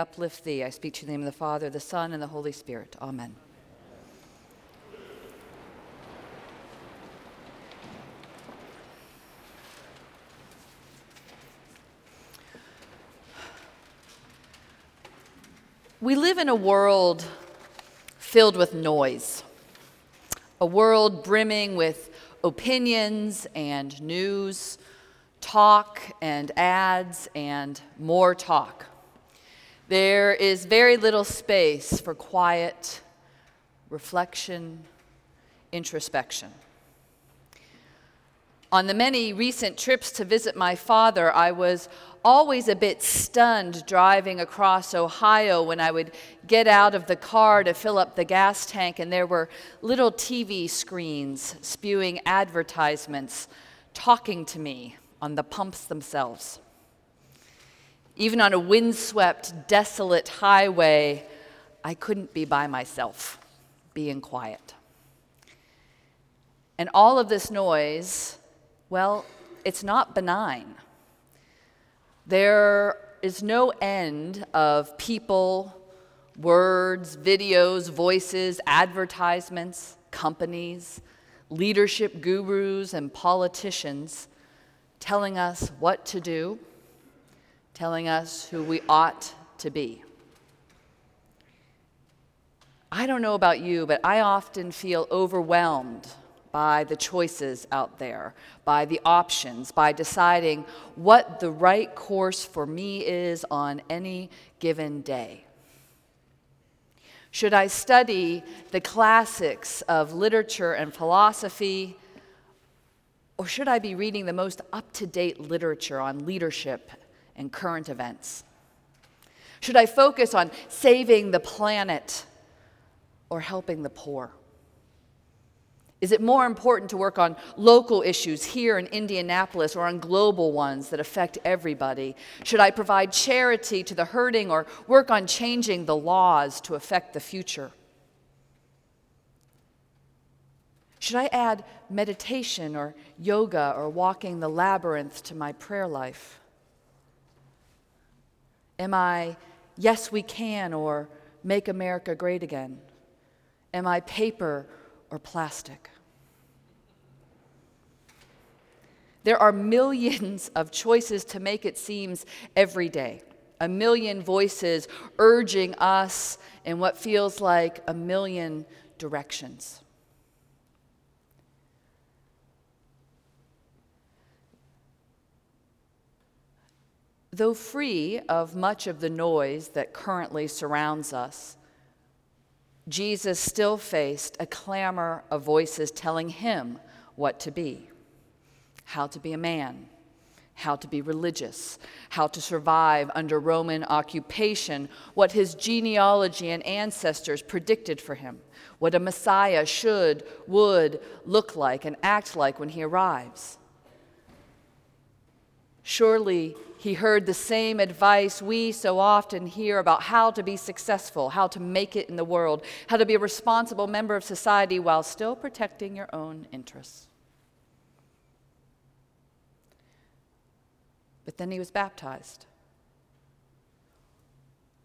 uplift thee. I speak to the name of the Father, the Son, and the Holy Spirit. Amen. We live in a world filled with noise, a world brimming with opinions and news, talk and ads, and more talk. There is very little space for quiet reflection, introspection. On the many recent trips to visit my father, I was always a bit stunned driving across Ohio when I would get out of the car to fill up the gas tank, and there were little TV screens spewing advertisements talking to me on the pumps themselves. Even on a windswept, desolate highway, I couldn't be by myself, being quiet. And all of this noise, well, it's not benign. There is no end of people, words, videos, voices, advertisements, companies, leadership gurus, and politicians telling us what to do telling us who we ought to be. I don't know about you, but I often feel overwhelmed by the choices out there, by the options, by deciding what the right course for me is on any given day. Should I study the classics of literature and philosophy, or should I be reading the most up to date literature on leadership and current events? Should I focus on saving the planet or helping the poor? Is it more important to work on local issues here in Indianapolis or on global ones that affect everybody? Should I provide charity to the hurting or work on changing the laws to affect the future? Should I add meditation or yoga or walking the labyrinth to my prayer life? Am I, yes, we can, or make America great again? Am I paper or plastic? There are millions of choices to make it seems every day. A million voices urging us in what feels like a million directions. Though free of much of the noise that currently surrounds us, Jesus still faced a clamor of voices telling him what to be how to be a man, how to be religious, how to survive under Roman occupation, what his genealogy and ancestors predicted for him, what a Messiah should, would look like and act like when he arrives. Surely he heard the same advice we so often hear about how to be successful, how to make it in the world, how to be a responsible member of society while still protecting your own interests. But then he was baptized.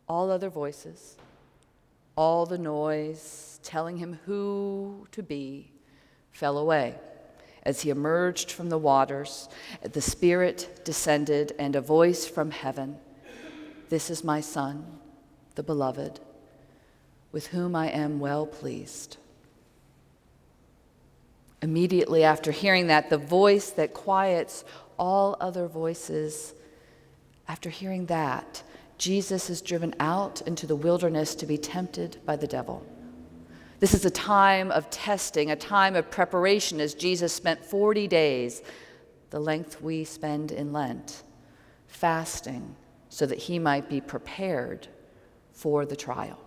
All other voices, all the noise telling him who to be, fell away as he emerged from the waters, the Spirit descended, and a voice from heaven This is my Son, the Beloved, with whom I am well pleased. Immediately after hearing that, the voice that quiets all other voices, after hearing that, Jesus is driven out into the wilderness to be tempted by the devil. This is a time of testing, a time of preparation as Jesus spent 40 days, the length we spend in Lent, fasting so that he might be prepared for the trial.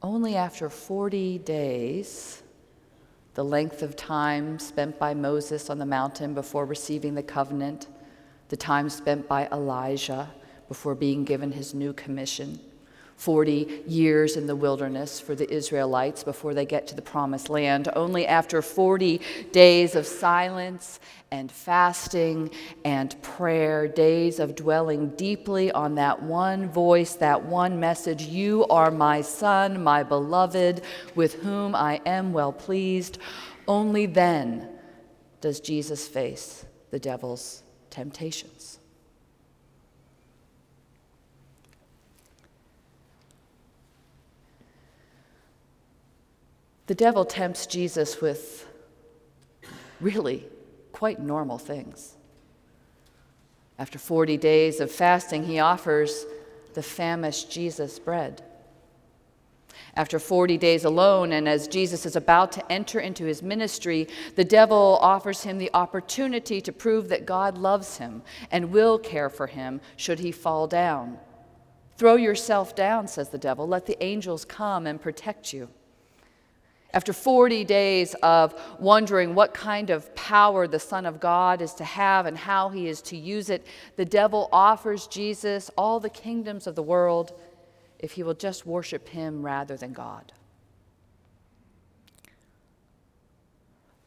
Only after 40 days, the length of time spent by Moses on the mountain before receiving the covenant, the time spent by Elijah before being given his new commission, 40 years in the wilderness for the Israelites before they get to the promised land. Only after 40 days of silence and fasting and prayer, days of dwelling deeply on that one voice, that one message You are my son, my beloved, with whom I am well pleased. Only then does Jesus face the devil's temptations. The devil tempts Jesus with really quite normal things. After 40 days of fasting, he offers the famished Jesus bread. After 40 days alone, and as Jesus is about to enter into his ministry, the devil offers him the opportunity to prove that God loves him and will care for him should he fall down. Throw yourself down, says the devil. Let the angels come and protect you. After 40 days of wondering what kind of power the Son of God is to have and how he is to use it, the devil offers Jesus all the kingdoms of the world if he will just worship him rather than God.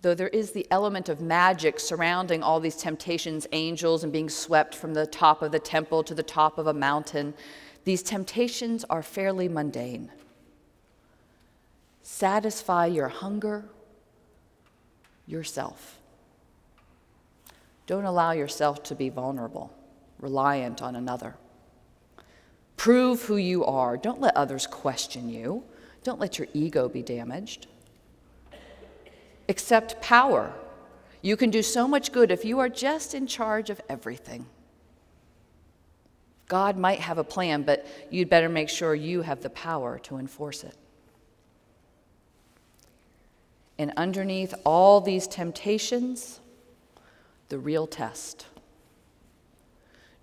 Though there is the element of magic surrounding all these temptations, angels and being swept from the top of the temple to the top of a mountain, these temptations are fairly mundane satisfy your hunger yourself. Don't allow yourself to be vulnerable, reliant on another. Prove who you are. Don't let others question you. Don't let your ego be damaged. Accept power. You can do so much good if you are just in charge of everything. God might have a plan, but you'd better make sure you have the power to enforce it. And underneath all these temptations, the real test.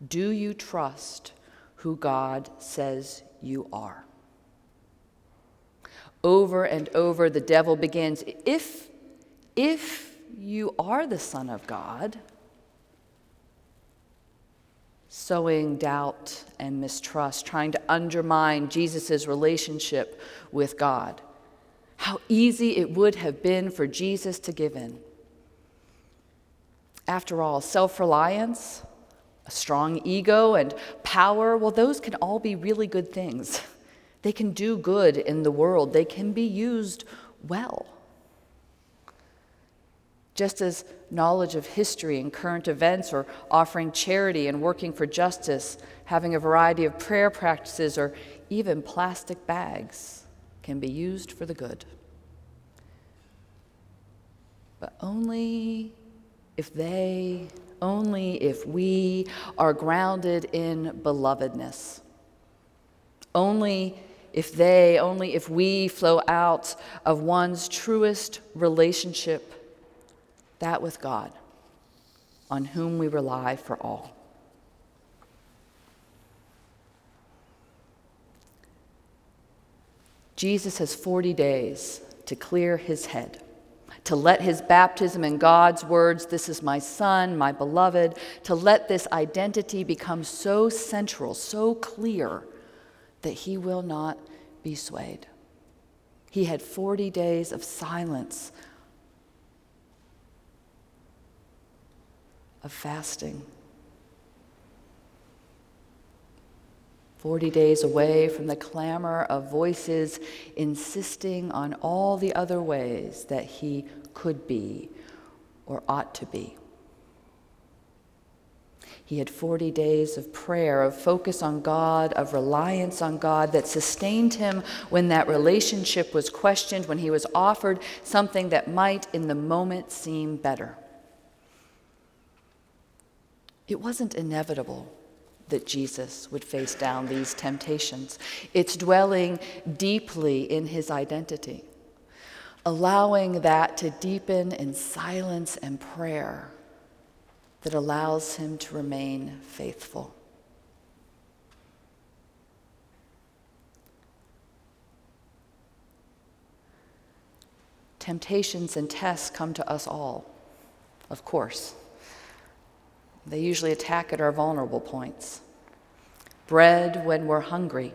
Do you trust who God says you are? Over and over, the devil begins if, if you are the Son of God, sowing doubt and mistrust, trying to undermine Jesus' relationship with God. How easy it would have been for Jesus to give in. After all, self reliance, a strong ego, and power, well, those can all be really good things. They can do good in the world, they can be used well. Just as knowledge of history and current events, or offering charity and working for justice, having a variety of prayer practices, or even plastic bags can be used for the good. But only if they, only if we are grounded in belovedness. Only if they, only if we flow out of one's truest relationship, that with God, on whom we rely for all. Jesus has 40 days to clear his head, to let his baptism in God's words, This is my son, my beloved, to let this identity become so central, so clear, that he will not be swayed. He had 40 days of silence, of fasting. 40 days away from the clamor of voices insisting on all the other ways that he could be or ought to be. He had 40 days of prayer, of focus on God, of reliance on God that sustained him when that relationship was questioned, when he was offered something that might in the moment seem better. It wasn't inevitable that Jesus would face down these temptations. It's dwelling deeply in his identity, allowing that to deepen in silence and prayer that allows him to remain faithful. Temptations and tests come to us all, of course. They usually attack at our vulnerable points. Bread when we're hungry,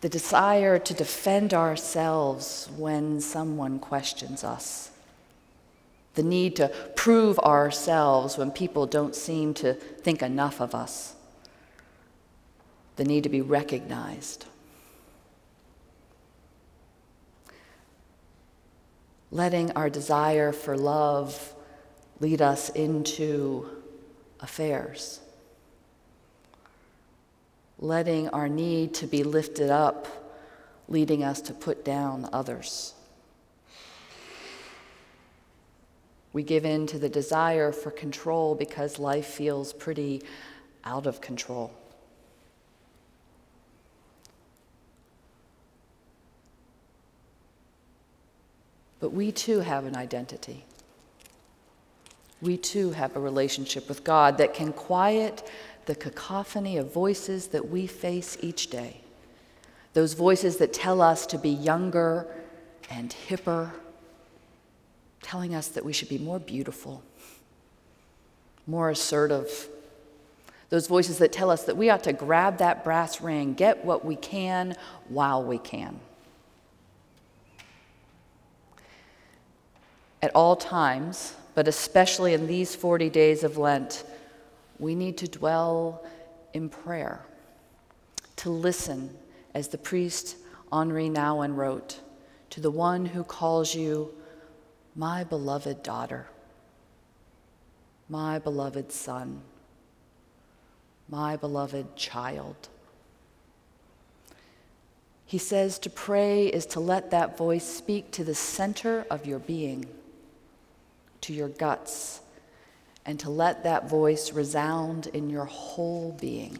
the desire to defend ourselves when someone questions us, the need to prove ourselves when people don't seem to think enough of us, the need to be recognized. Letting our desire for love lead us into affairs letting our need to be lifted up, leading us to put down others. We give in to the desire for control because life feels pretty out of control. But we too have an identity. We too have a relationship with God that can quiet the cacophony of voices that we face each day. Those voices that tell us to be younger and hipper, telling us that we should be more beautiful, more assertive. Those voices that tell us that we ought to grab that brass ring, get what we can while we can. At all times, but especially in these 40 days of Lent, we need to dwell in prayer, to listen, as the priest Henri Nouwen wrote, to the one who calls you my beloved daughter, my beloved son, my beloved child. He says to pray is to let that voice speak to the center of your being, to your guts and to let that voice resound in your whole being.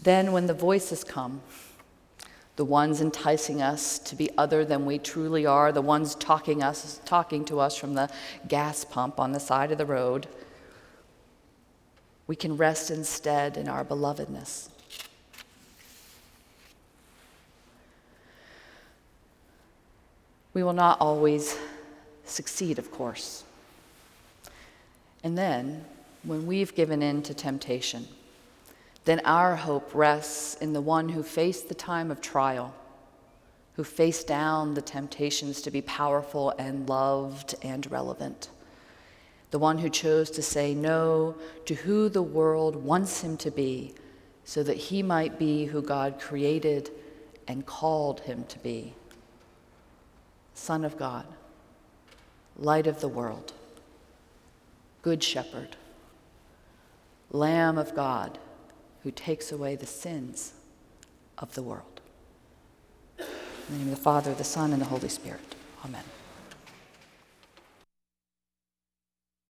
Then, when the voices come, the ones enticing us to be other than we truly are, the ones talking us talking to us from the gas pump on the side of the road, we can rest instead in our belovedness. We will not always succeed, of course. And then, when we've given in to temptation, then our hope rests in the one who faced the time of trial, who faced down the temptations to be powerful and loved and relevant, the one who chose to say no to who the world wants him to be so that he might be who God created and called him to be. Son of God, Light of the world, Good Shepherd, Lamb of God who takes away the sins of the world. In the name of the Father, the Son, and the Holy Spirit. Amen.